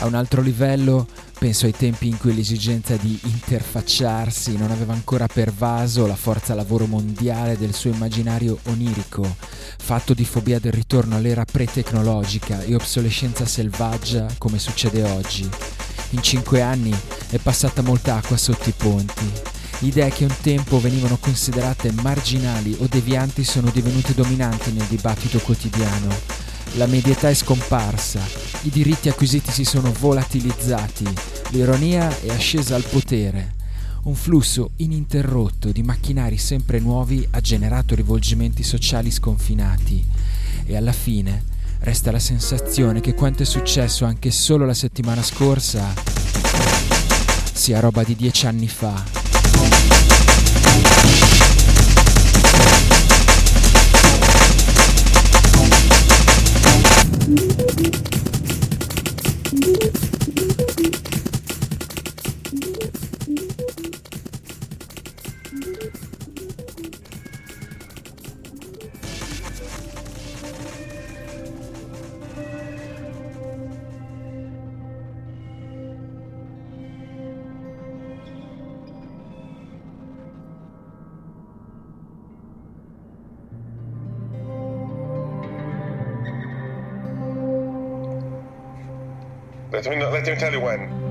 A un altro livello penso ai tempi in cui l'esigenza di interfacciarsi non aveva ancora pervaso la forza lavoro mondiale del suo immaginario onirico, fatto di fobia del ritorno all'era pre-tecnologica e obsolescenza selvaggia come succede oggi. In cinque anni è passata molta acqua sotto i ponti. Idee che un tempo venivano considerate marginali o devianti sono divenute dominanti nel dibattito quotidiano la medietà è scomparsa, i diritti acquisiti si sono volatilizzati, l'ironia è ascesa al potere. Un flusso ininterrotto di macchinari sempre nuovi ha generato rivolgimenti sociali sconfinati e alla fine resta la sensazione che quanto è successo anche solo la settimana scorsa sia roba di dieci anni fa. Let me, let tell you when.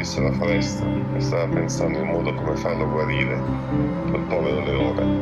Disse la foresta, e stava pensando in modo come farlo guarire, quel povero leone.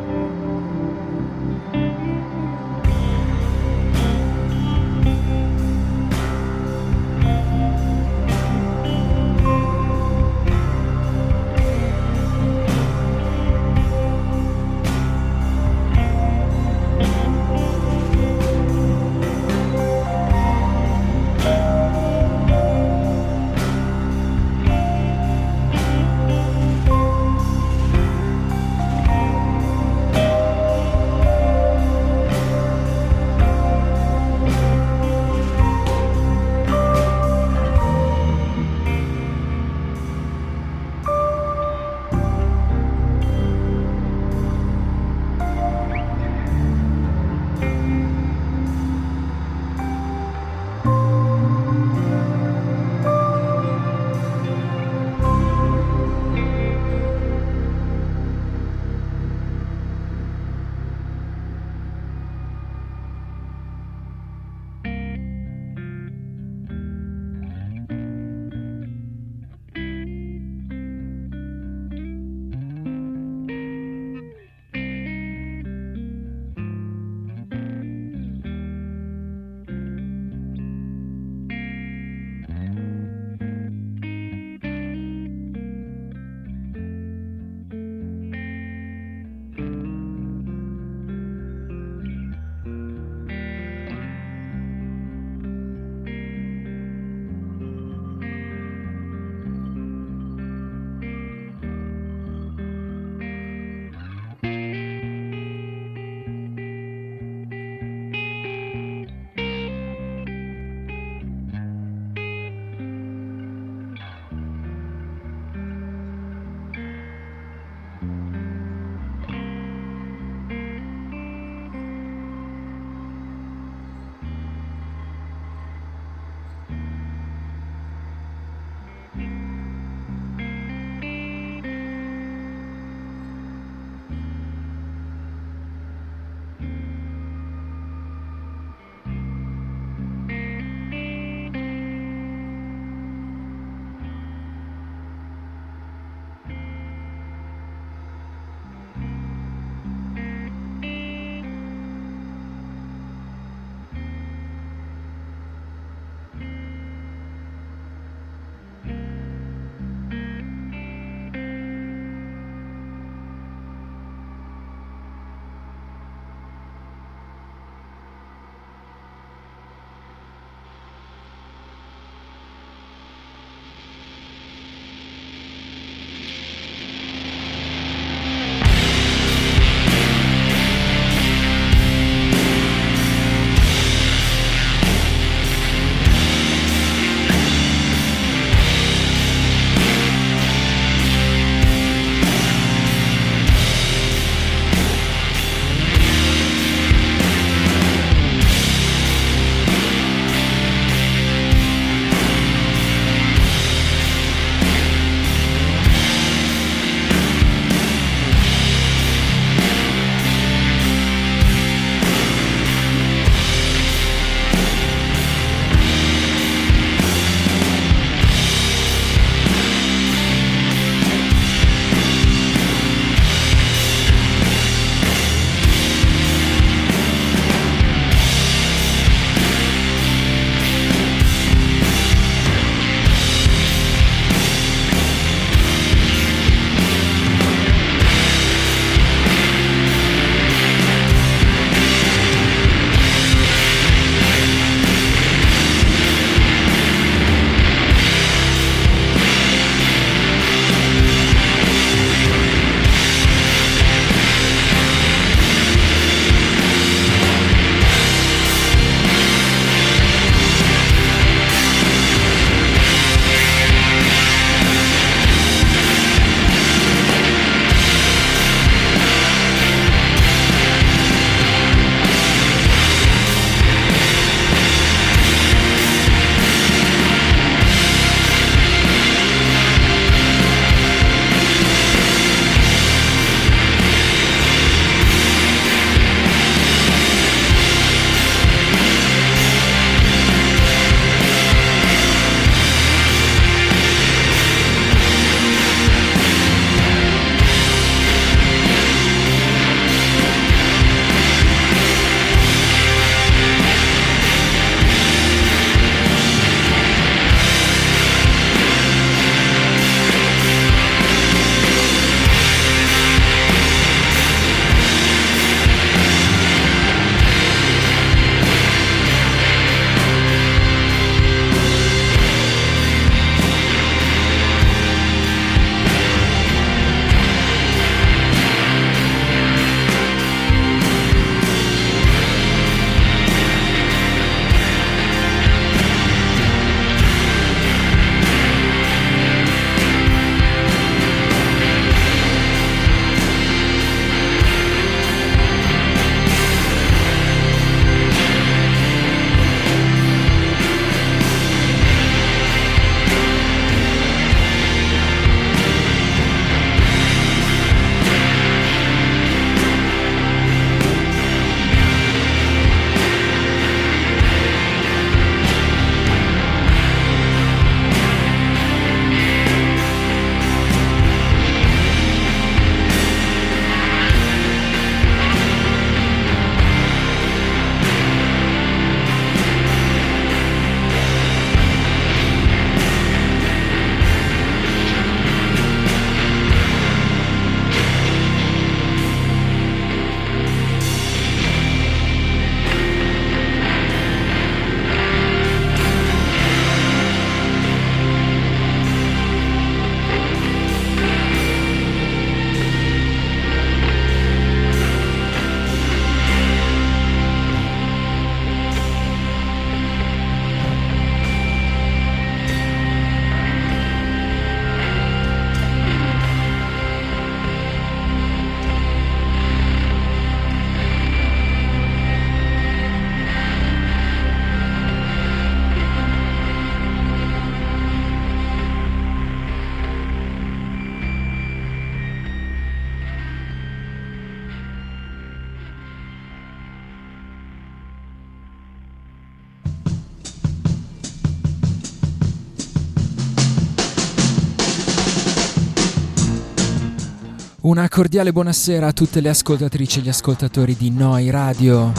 Una cordiale buonasera a tutte le ascoltatrici e gli ascoltatori di Noi Radio.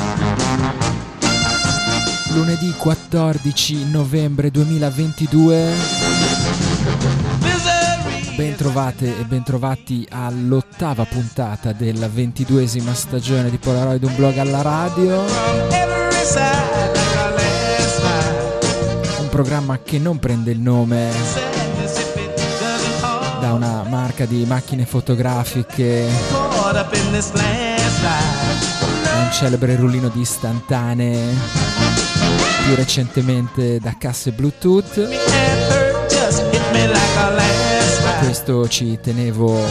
Lunedì 14 novembre 2022. Bentrovate e bentrovati all'ottava puntata della ventiduesima stagione di Polaroid, un blog alla radio. Un programma che non prende il nome da una marca di macchine fotografiche un celebre rullino di istantanee più recentemente da casse bluetooth questo ci tenevo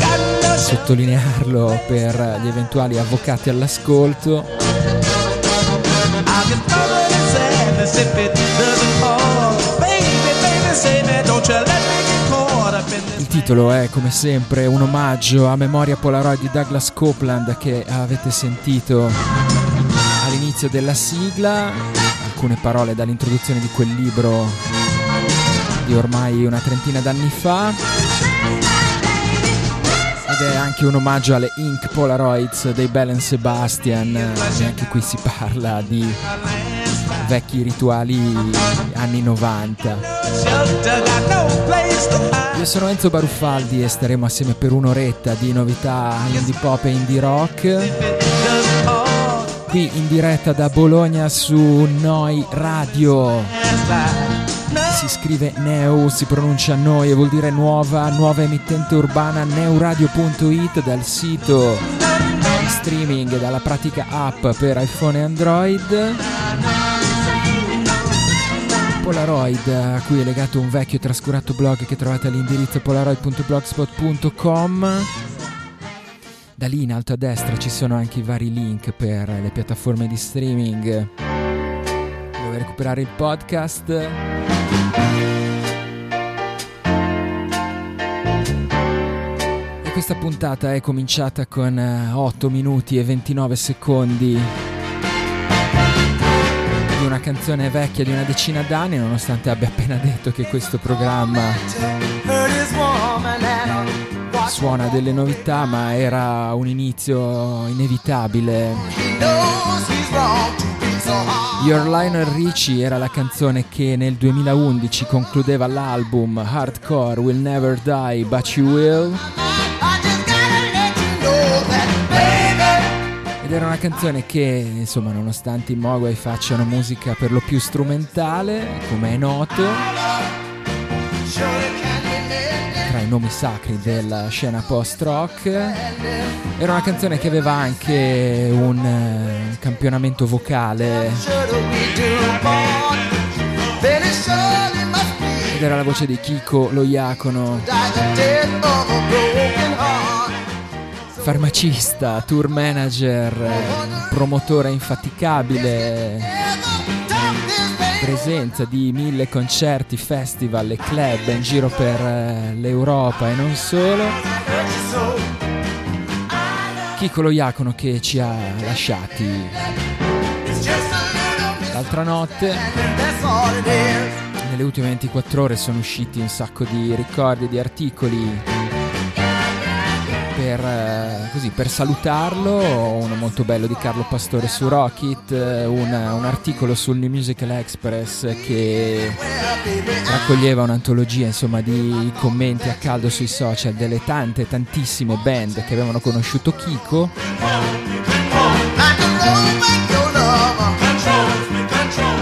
a sottolinearlo per gli eventuali avvocati all'ascolto il titolo è come sempre un omaggio a Memoria Polaroid di Douglas Copeland che avete sentito all'inizio della sigla, alcune parole dall'introduzione di quel libro di ormai una trentina d'anni fa. Ed è anche un omaggio alle Ink Polaroids dei Bell Sebastian, e anche qui si parla di vecchi rituali anni 90. Io sono Enzo Baruffaldi e staremo assieme per un'oretta di novità indie pop e indie rock. Qui in diretta da Bologna su Noi Radio. Si scrive Neu, si pronuncia Noi e vuol dire nuova, nuova emittente urbana neuradio.it dal sito streaming dalla pratica app per iPhone e Android. Polaroid, a cui è legato un vecchio trascurato blog che trovate all'indirizzo polaroid.blogspot.com. Da lì in alto a destra ci sono anche i vari link per le piattaforme di streaming dove recuperare il podcast. E questa puntata è cominciata con 8 minuti e 29 secondi di una canzone vecchia di una decina d'anni, nonostante abbia appena detto che questo programma suona delle novità, ma era un inizio inevitabile. Your Lionel Richie era la canzone che nel 2011 concludeva l'album Hardcore Will Never Die But You Will. Era una canzone che, insomma, nonostante i Mogwai facciano musica per lo più strumentale, come è noto, tra i nomi sacri della scena post-rock, era una canzone che aveva anche un, un campionamento vocale. Ed era la voce di Kiko lo Iacono farmacista, tour manager, promotore infaticabile, presenza di mille concerti, festival e club in giro per l'Europa e non solo. Chico lo Iacono che ci ha lasciati l'altra notte. Nelle ultime 24 ore sono usciti un sacco di ricordi, di articoli per, così, per, salutarlo, uno molto bello di Carlo Pastore su Rocket, un, un, articolo sul New Musical Express che raccoglieva un'antologia insomma, di commenti a caldo sui social delle tante, tantissime band che avevano conosciuto Kiko.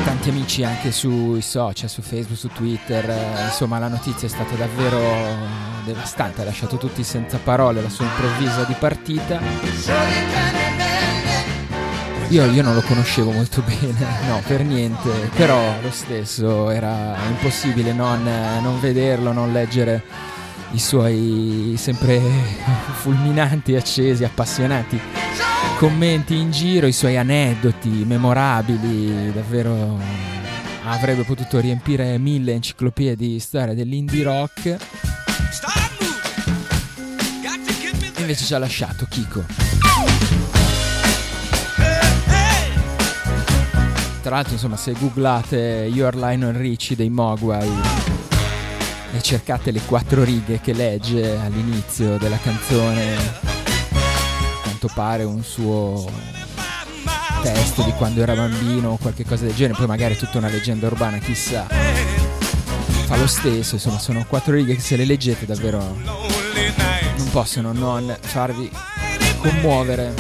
Tanti amici anche sui social, su Facebook, su Twitter, insomma la notizia è stata davvero devastante, ha lasciato tutti senza parole la sua improvvisa di partita. Io, io, non lo conoscevo molto bene, no, per niente, però lo stesso era impossibile non, non vederlo, non leggere i suoi sempre fulminanti, accesi, appassionati commenti in giro, i suoi aneddoti memorabili, davvero avrebbe potuto riempire mille enciclopedie di storia dell'indie rock. Invece ci ha lasciato Kiko. Tra l'altro, insomma, se googlate Your Lionel Richie dei Mogwai e cercate le quattro righe che legge all'inizio della canzone, quanto pare un suo testo di quando era bambino o qualche cosa del genere, poi magari è tutta una leggenda urbana, chissà. Fa lo stesso, insomma, sono quattro righe che se le leggete davvero possono non farvi commuovere.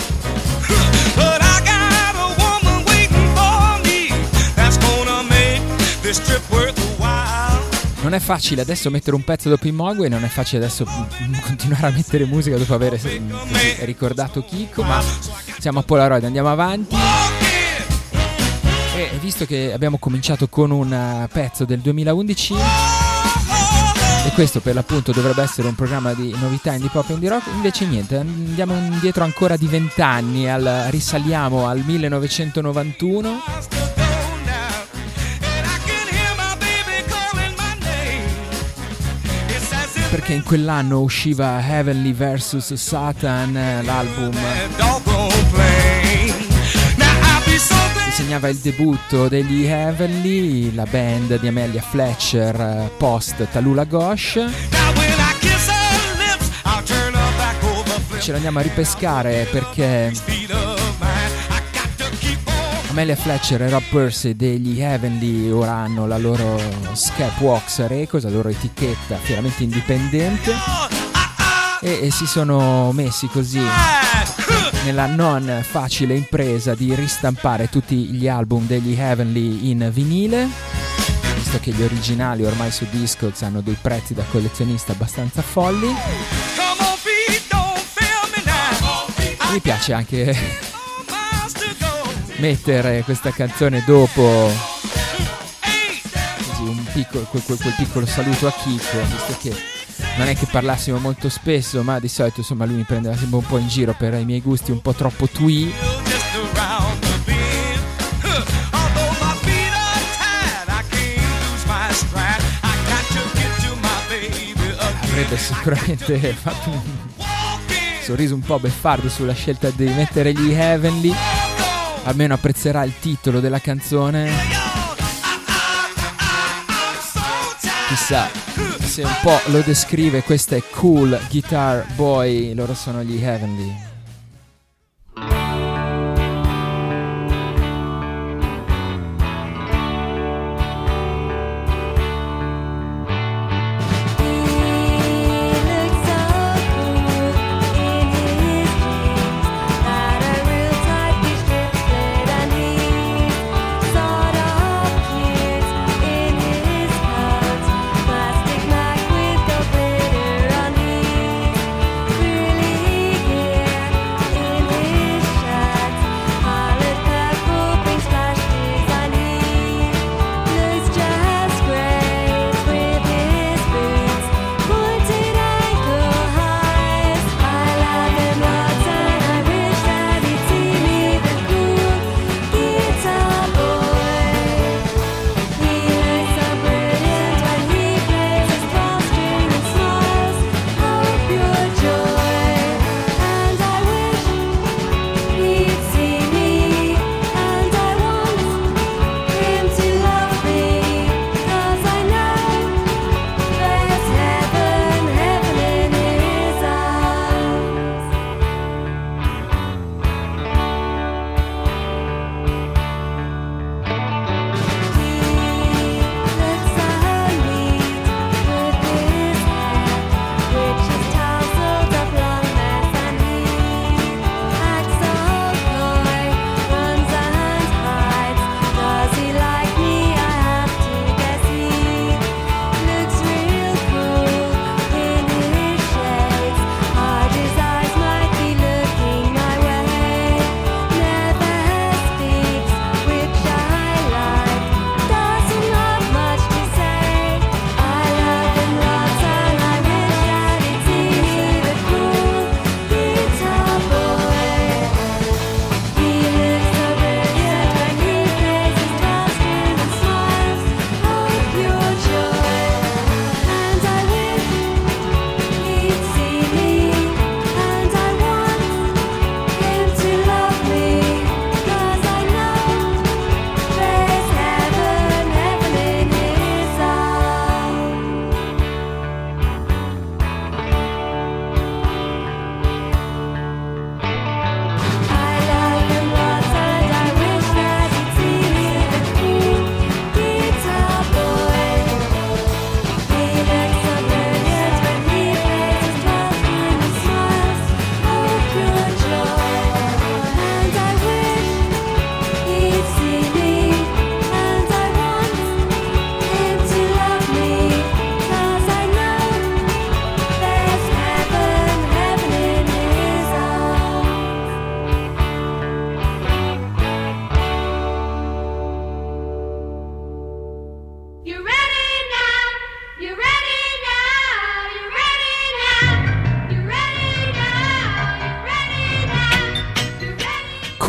Non è facile adesso mettere un pezzo dopo Imogwe, non è facile adesso continuare a mettere musica dopo aver ricordato Kiko, ma siamo a Polaroid, andiamo avanti. E visto che abbiamo cominciato con un eh, pezzo del 2011 e questo per l'appunto dovrebbe essere un programma di novità indie pop e indie rock, invece niente, andiamo indietro ancora di vent'anni, risaliamo al 1991 perché in quell'anno usciva Heavenly vs Satan, l'album. Che segnava il debutto degli Heavenly, la band di Amelia Fletcher post Talula Ghosh. Ce l'andiamo a ripescare perché Amelia Fletcher e Rob Percy degli Heavenly ora hanno la loro Scapwalks Records, la loro etichetta chiaramente indipendente. E, e si sono messi così nella non facile impresa di ristampare tutti gli album degli Heavenly in vinile. Visto che gli originali ormai su Discogs hanno dei prezzi da collezionista abbastanza folli. Mi piace anche mettere questa canzone dopo. Così un piccolo, quel, quel, quel piccolo saluto a Kiko, visto che non è che parlassimo molto spesso, ma di solito insomma lui mi prendeva sempre un po' in giro per i miei gusti un po' troppo twee. Avrebbe sicuramente fatto un sorriso un po' beffardo sulla scelta di mettere gli Heavenly almeno apprezzerà il titolo della canzone. Chissà se un po' lo descrive, questa è Cool Guitar Boy, loro sono gli Heavenly.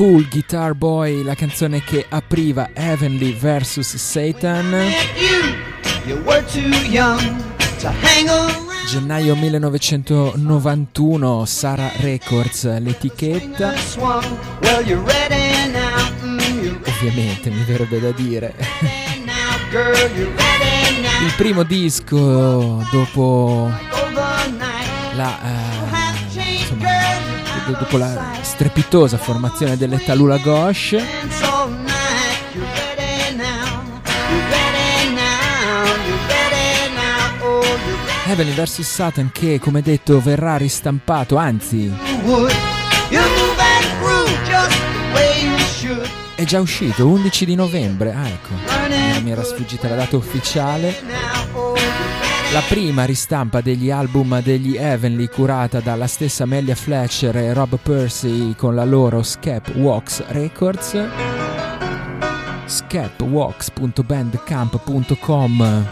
Cool Guitar Boy, la canzone che apriva Heavenly vs Satan. Gennaio 1991, Sara Records, l'etichetta. Ovviamente, mi verrebbe da dire. Il primo disco dopo la, eh, insomma, dopo la strepitosa formazione delle Talula Gauche. Heavenly vs Satan che come detto verrà ristampato, anzi è già uscito 11 di novembre. Ah, ecco, mi era sfuggita la data ufficiale. La prima ristampa degli album degli Heavenly curata dalla stessa Melia Fletcher e Rob Percy con la loro Scap Walks Records. scapwalks.bandcamp.com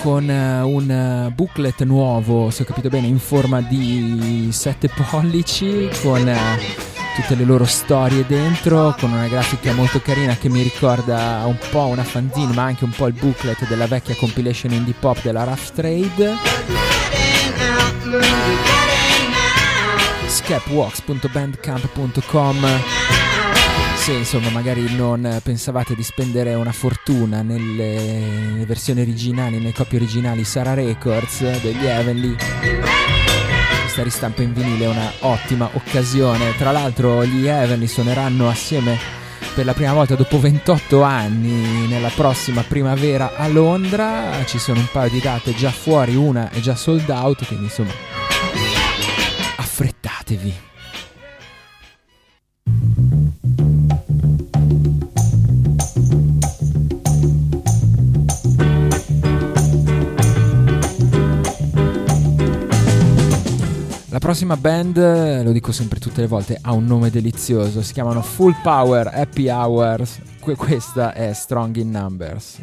con uh, un uh, booklet nuovo, se ho capito bene, in forma di 7 pollici, con uh, tutte le loro storie dentro, con una grafica molto carina che mi ricorda un po' una fanzine, ma anche un po' il booklet della vecchia compilation indie pop della Rough Trade. Scapwalks.bandcamp.com se insomma magari non pensavate di spendere una fortuna nelle, versioni originali, nelle copie originali Sara Records degli Heavenly questa ristampa in vinile è una ottima occasione. Tra l'altro gli Heavenly suoneranno assieme per la prima volta dopo 28 anni nella prossima primavera a Londra. Ci sono un paio di date già fuori una è già sold out quindi insomma affrettatevi prossima band, lo dico sempre tutte le volte, ha un nome delizioso, si chiamano Full Power Happy Hours, que- questa è Strong in Numbers.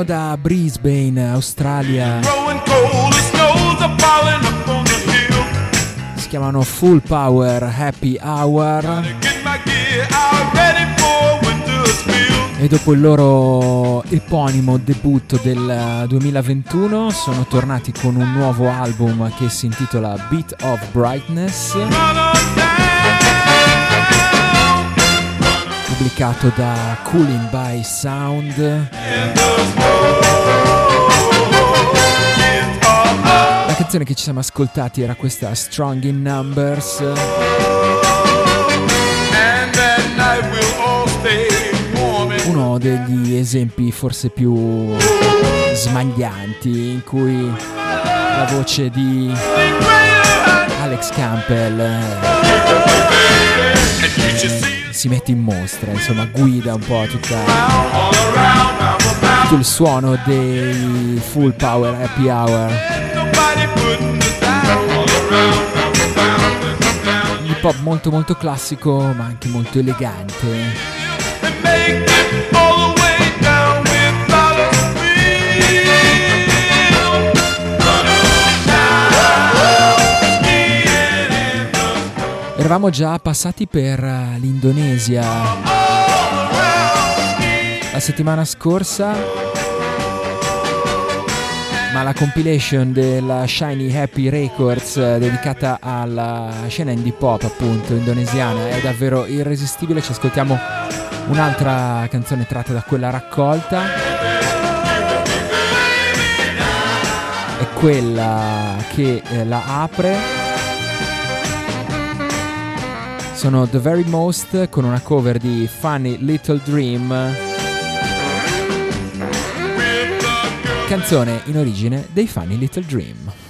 Vengono da Brisbane, Australia. Si chiamano Full Power Happy Hour. E dopo il loro eponimo debutto del 2021 sono tornati con un nuovo album che si intitola Beat of Brightness. Pubblicato da Cooling by Sound. La canzone che ci siamo ascoltati era questa Strong in Numbers. Uno degli esempi forse più smaglianti in cui la voce di Alex Campbell si mette in mostra, insomma guida un po' tutta, tutto il suono dei full power happy hour. Un pop molto molto classico ma anche molto elegante. Eravamo già passati per eh, l'Indonesia la settimana scorsa, ma la compilation della Shiny Happy Records eh, dedicata alla scena indie pop appunto indonesiana è davvero irresistibile. Ci ascoltiamo un'altra canzone tratta da quella raccolta. È quella che eh, la apre sono The Very Most con una cover di Funny Little Dream. Canzone in origine dei Funny Little Dream.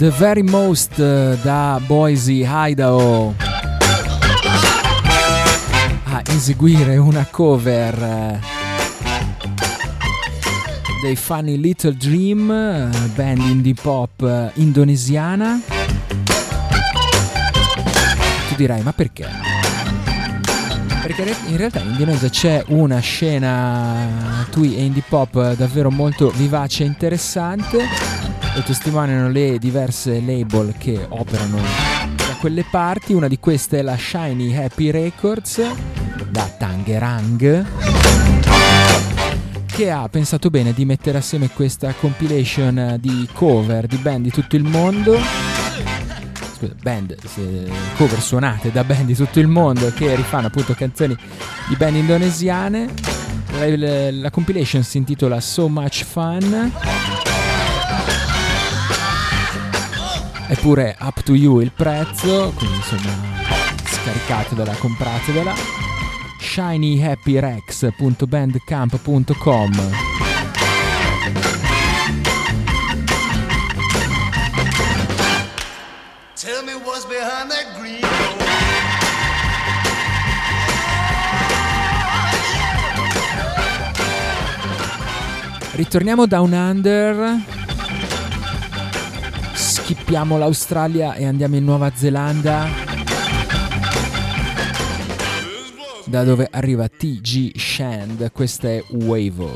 The Very Most uh, da Boise, Idaho a eseguire una cover uh, dei Funny Little Dream, uh, band indie pop indonesiana. Tu dirai, ma perché? Perché in realtà in Indonesia c'è una scena twee e indie pop davvero molto vivace e interessante lo testimoniano le diverse label che operano da quelle parti. Una di queste è la Shiny Happy Records da Tangerang che ha pensato bene di mettere assieme questa compilation di cover di band di tutto il mondo scusa, band, cover suonate da band di tutto il mondo che rifanno appunto canzoni di band indonesiane. La, la, la compilation si intitola So Much Fun Eppure up to you il prezzo, quindi insomma scaricatevela, compratevela. shinyhappyrex.bandcamp.com Tell me what's behind that green Ritorniamo da un under schippiamo l'Australia e andiamo in Nuova Zelanda, da dove arriva TG Shand, questa è Wavo.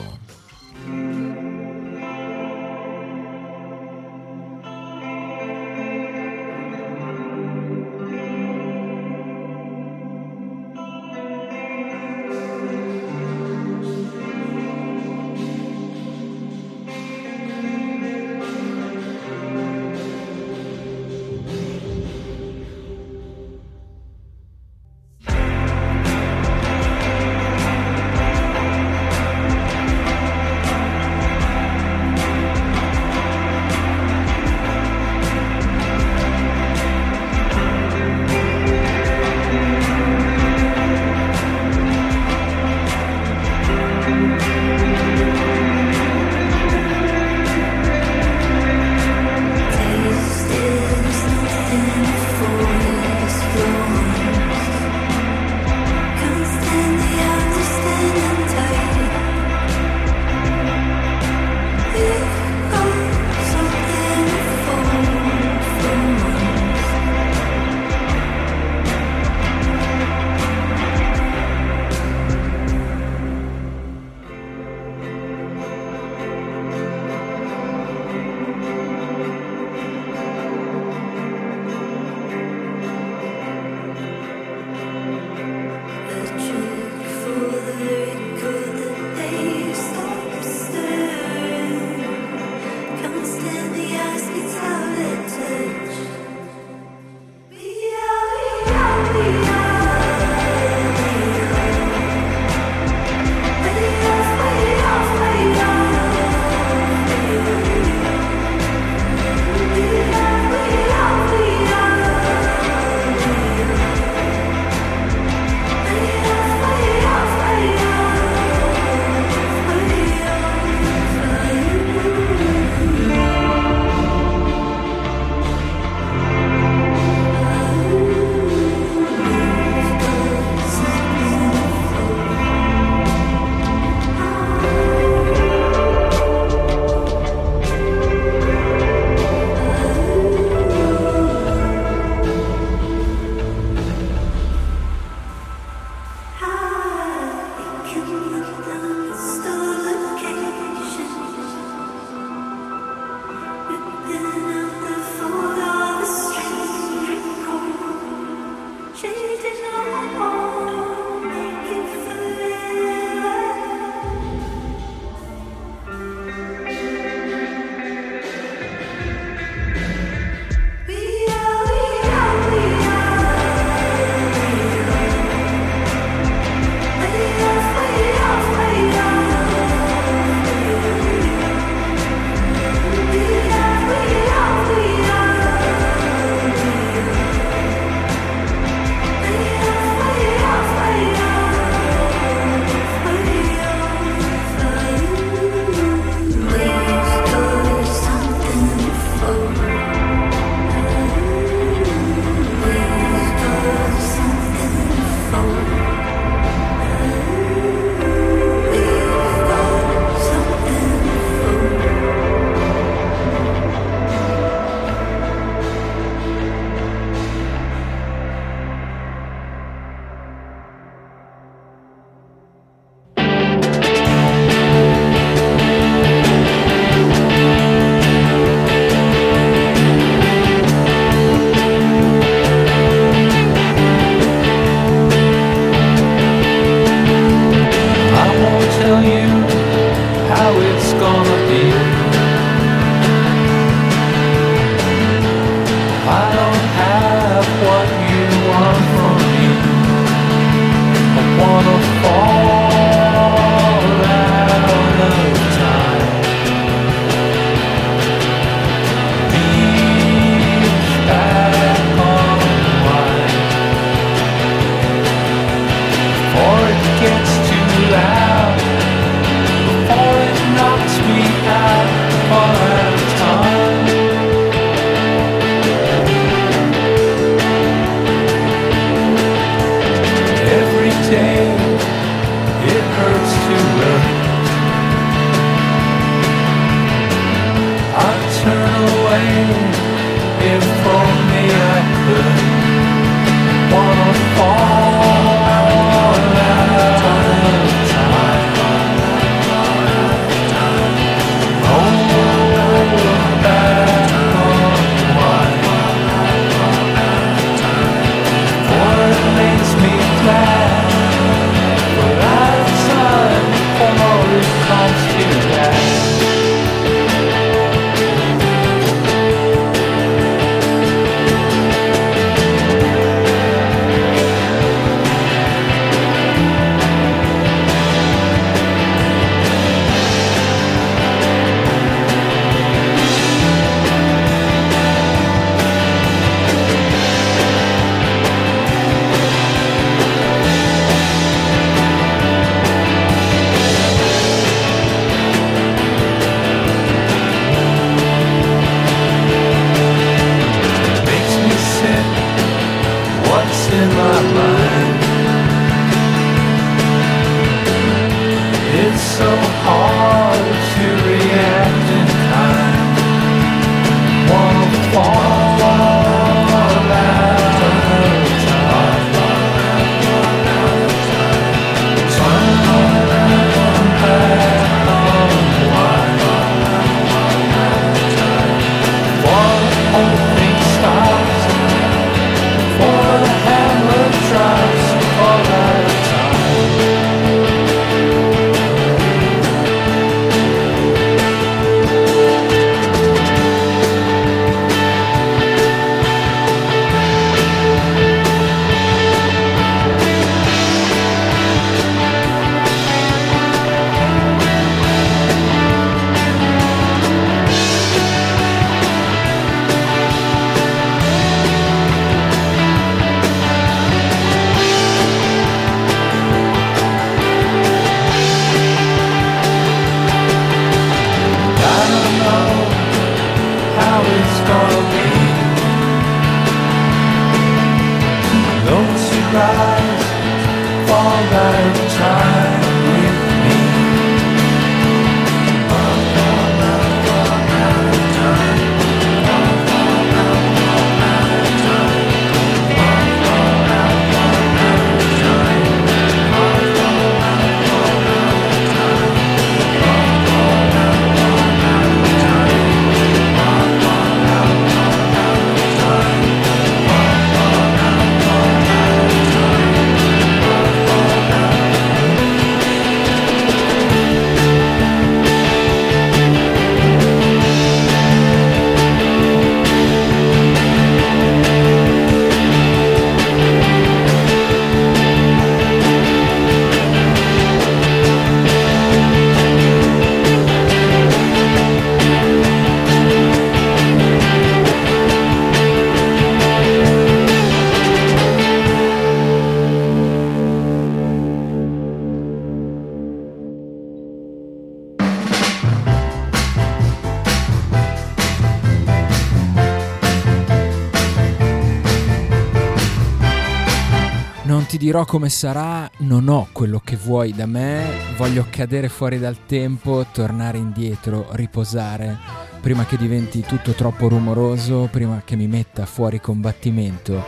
Dirò come sarà, non ho quello che vuoi da me, voglio cadere fuori dal tempo, tornare indietro, riposare, prima che diventi tutto troppo rumoroso, prima che mi metta fuori combattimento,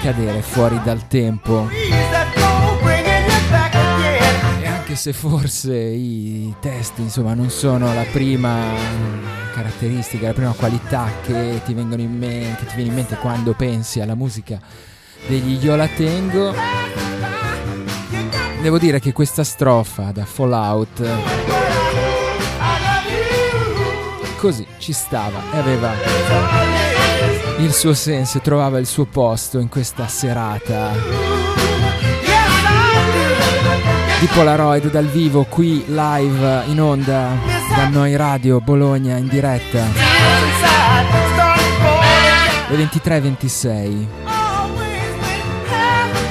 cadere fuori dal tempo. E anche se forse i testi, insomma, non sono la prima caratteristica, la prima qualità che ti vengono in mente, ti viene in mente quando pensi alla musica degli Io la tengo. Devo dire che questa strofa da Fallout così ci stava e aveva il suo senso e trovava il suo posto in questa serata di Polaroid dal vivo qui live in onda da Noi Radio Bologna in diretta le 23.26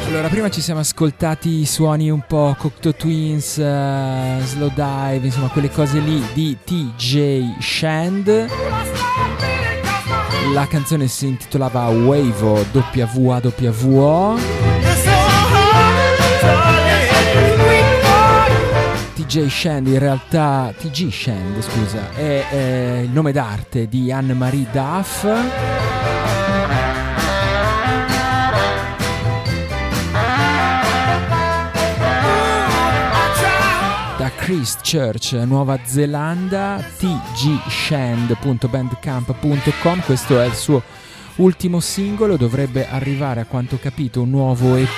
allora, prima ci siamo ascoltati i suoni un po' Cocteau Twins, uh, Slow Dive, insomma quelle cose lì di TJ Shand. La canzone si intitolava Wavo WAWO. TJ Shand in realtà TG Shand scusa è, è il nome d'arte di Anne-Marie Duff Christchurch, Nuova Zelanda, tgshand.bandcamp.com, questo è il suo ultimo singolo, dovrebbe arrivare a quanto ho capito un nuovo EP.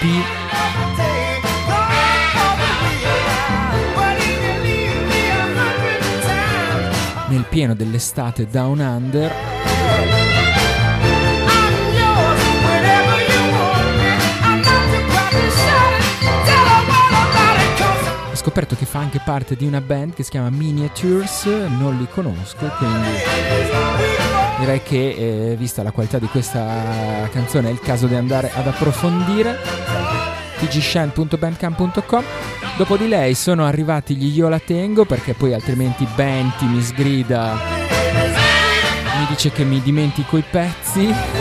Nel pieno dell'estate Down Under. Scoperto che fa anche parte di una band che si chiama Miniatures, non li conosco, quindi direi che eh, vista la qualità di questa canzone è il caso di andare ad approfondire. tgshan.bandcamp.com Dopo di lei sono arrivati gli Io la tengo perché poi altrimenti Benti mi sgrida, mi dice che mi dimentico i pezzi.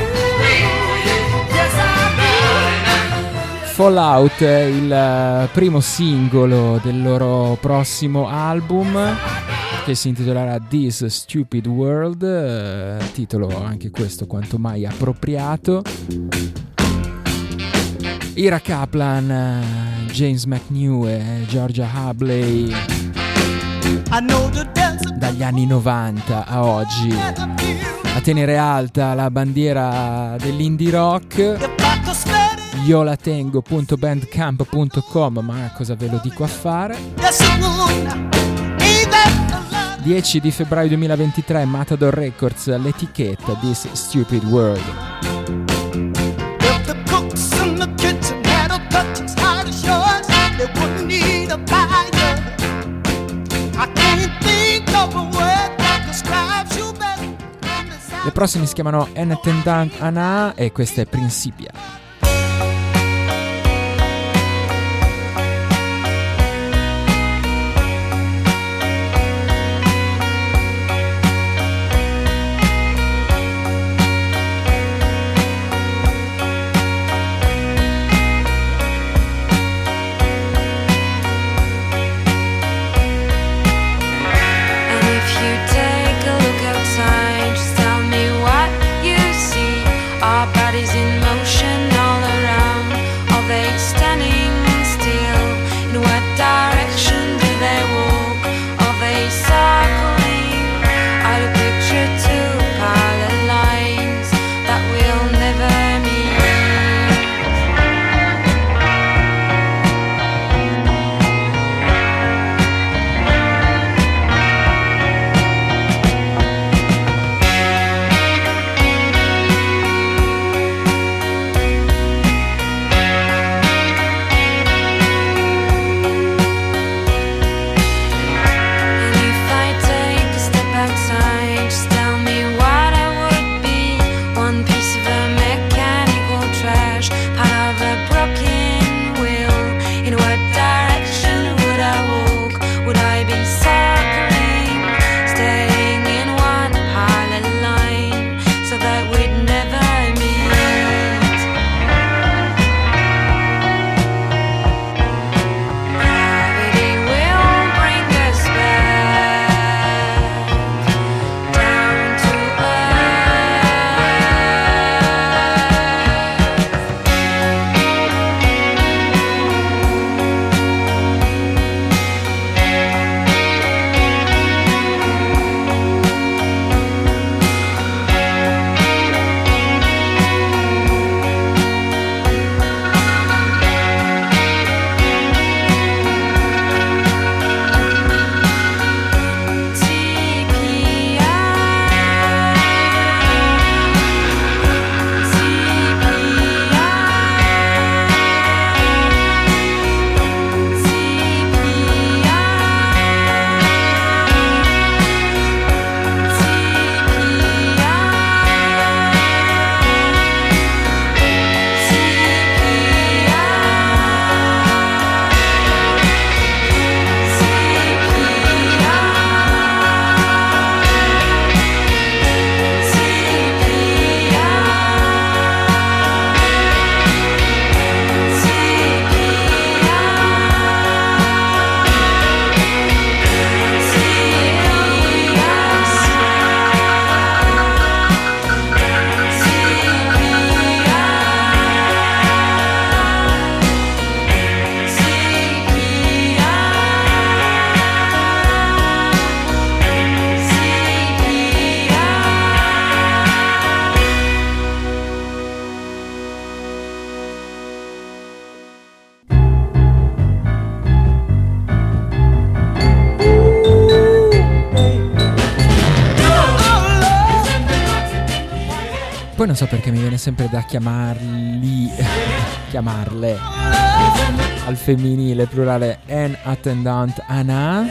Fallout è il eh, primo singolo del loro prossimo album che si intitolerà This Stupid World, eh, titolo anche questo quanto mai appropriato. Ira Kaplan, eh, James McNew e Georgia Hubley dagli anni 90 a oggi. A tenere alta la bandiera dell'indie rock iolatengo.bandcamp.com ma cosa ve lo dico a fare? 10 di febbraio 2023 Matador Records l'etichetta This Stupid World. Le prossime si chiamano Enetendant Ana e questa è Principia. So perché mi viene sempre da chiamarli, chiamarle al femminile, plurale en attendant Anna.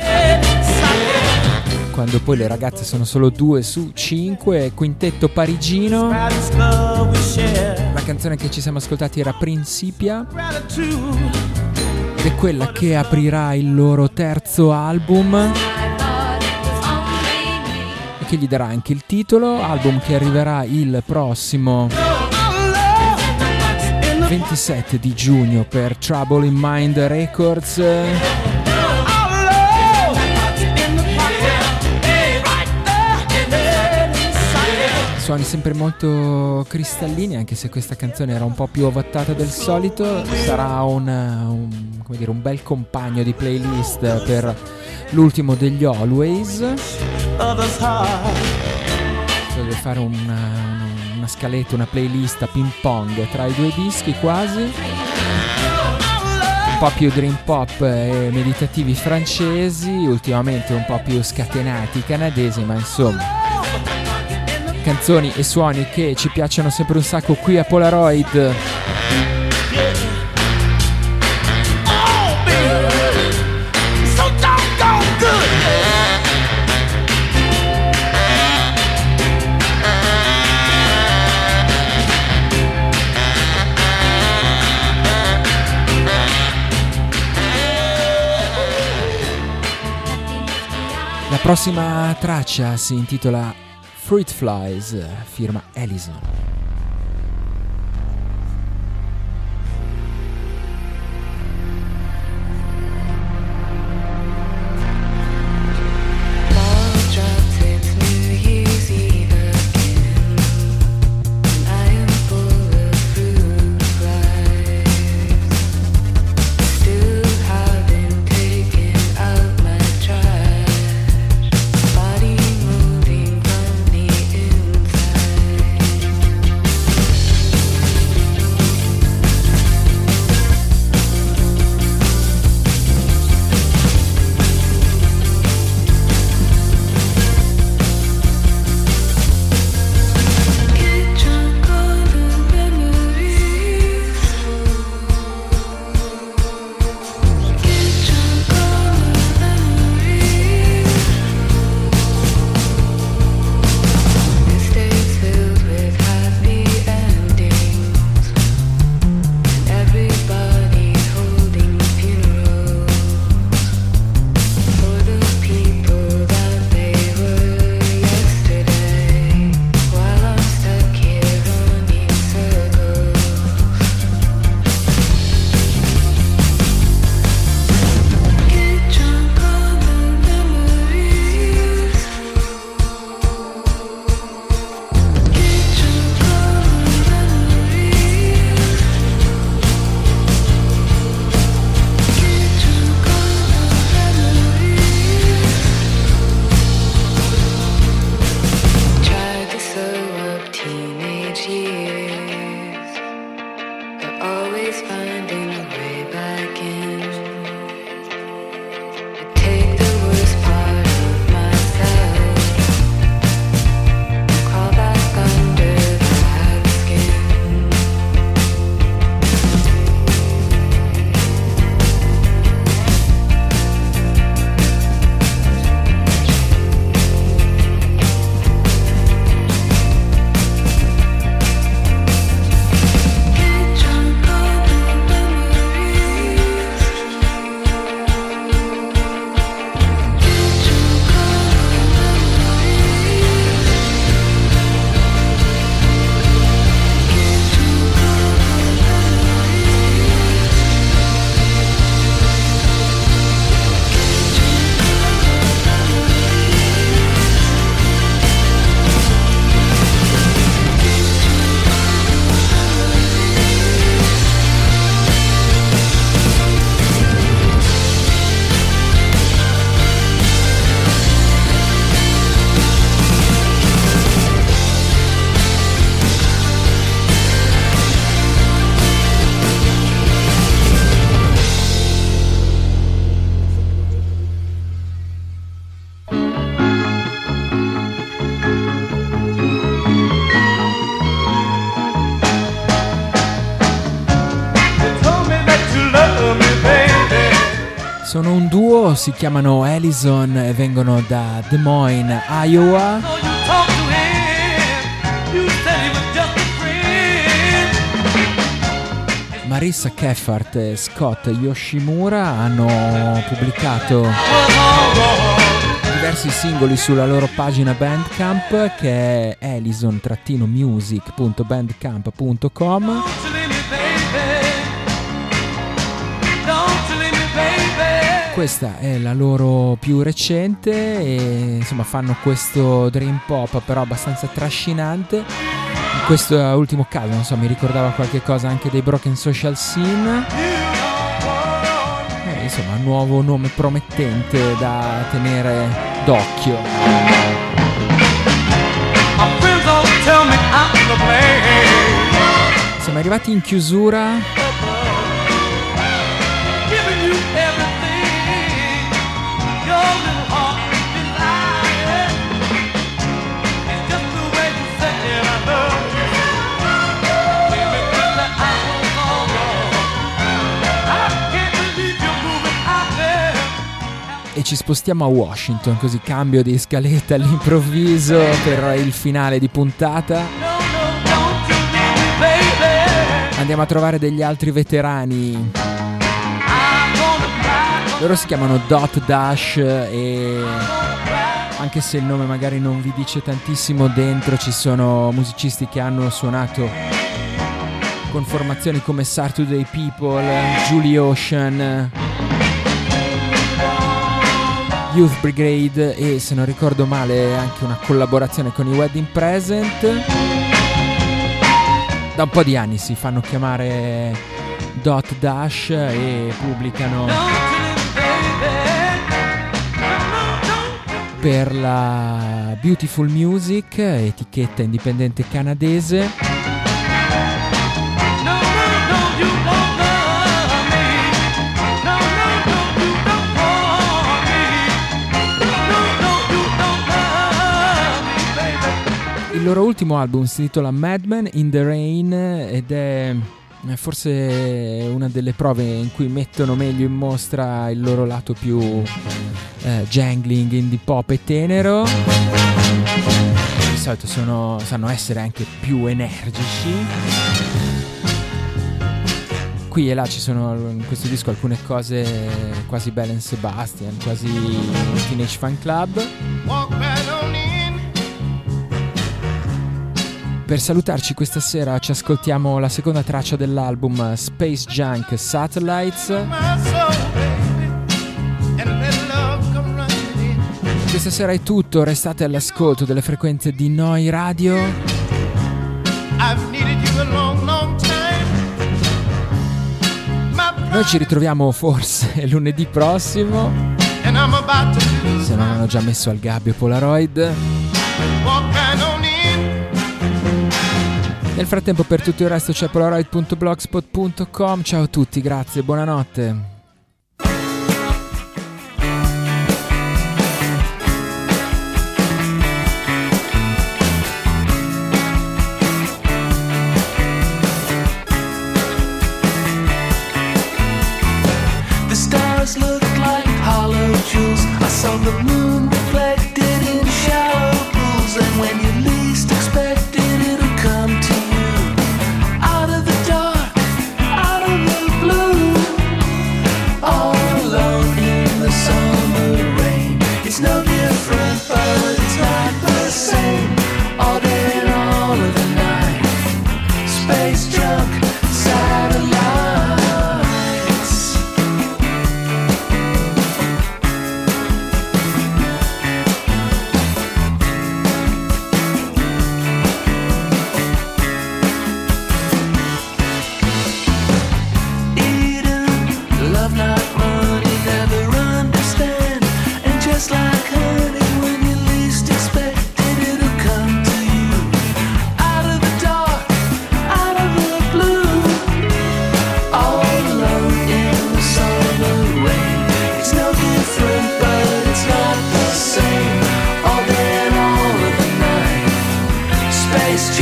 Quando poi le ragazze sono solo due su cinque, quintetto parigino. La canzone che ci siamo ascoltati era Principia. Ed è quella che aprirà il loro terzo album che gli darà anche il titolo, album che arriverà il prossimo 27 di giugno per Trouble in Mind Records. Suoni sempre molto cristallini, anche se questa canzone era un po' più ovattata del solito. Sarà un, un, dire, un bel compagno di playlist per l'ultimo degli Always. Deve fare una, una scaletta, una playlist a ping pong tra i due dischi quasi. Un po' più dream pop e meditativi francesi, ultimamente un po' più scatenati canadesi, ma insomma canzoni e suoni che ci piacciono sempre un sacco qui a Polaroid. La prossima traccia si intitola Fruit Flies, firma Ellison. Si chiamano Ellison e vengono da Des Moines, Iowa. Marissa Keffart e Scott Yoshimura hanno pubblicato diversi singoli sulla loro pagina Bandcamp che è ellison-music.bandcamp.com questa è la loro più recente e insomma fanno questo dream pop però abbastanza trascinante. In questo ultimo caso, non so, mi ricordava qualche cosa anche dei Broken Social Scene. E, insomma, un nuovo nome promettente da tenere d'occhio. Siamo arrivati in chiusura ci spostiamo a Washington, così cambio di scaletta all'improvviso per il finale di puntata. Andiamo a trovare degli altri veterani. Loro si chiamano Dot Dash e anche se il nome magari non vi dice tantissimo dentro ci sono musicisti che hanno suonato con formazioni come Saturday People, Julie Ocean, Youth Brigade e se non ricordo male anche una collaborazione con i Wedding Present. Da un po' di anni si fanno chiamare Dot Dash e pubblicano per la Beautiful Music, etichetta indipendente canadese. Il loro ultimo album si intitola Madman in the Rain ed è forse una delle prove in cui mettono meglio in mostra il loro lato più eh, jangling, indie pop e tenero. Di solito sono, sanno essere anche più energici. Qui e là ci sono in questo disco alcune cose quasi Bell Sebastian, quasi Teenage Fan Club. Per salutarci questa sera ci ascoltiamo la seconda traccia dell'album Space Junk Satellites. Questa sera è tutto, restate all'ascolto delle frequenze di Noi Radio. Noi ci ritroviamo forse lunedì prossimo. Se non hanno già messo al gabbio Polaroid. Nel frattempo per tutto il resto c'è polaroid.blogspot.com. Ciao a tutti, grazie, buonanotte. saw the moon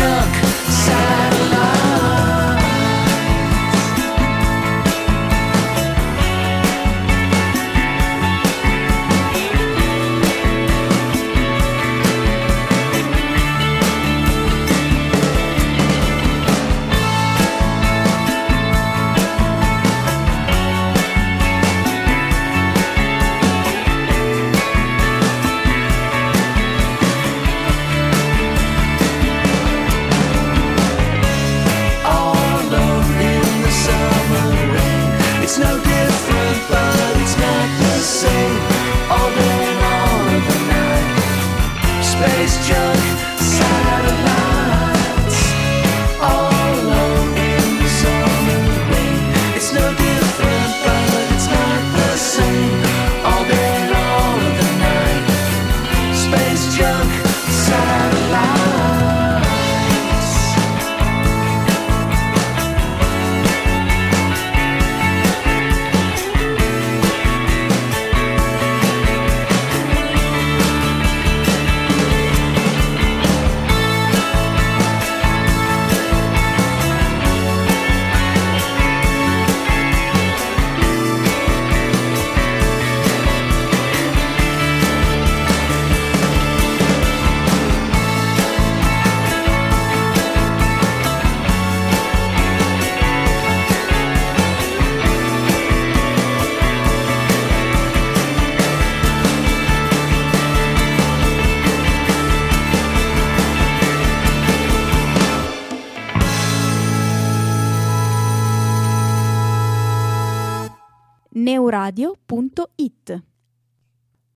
Look. side.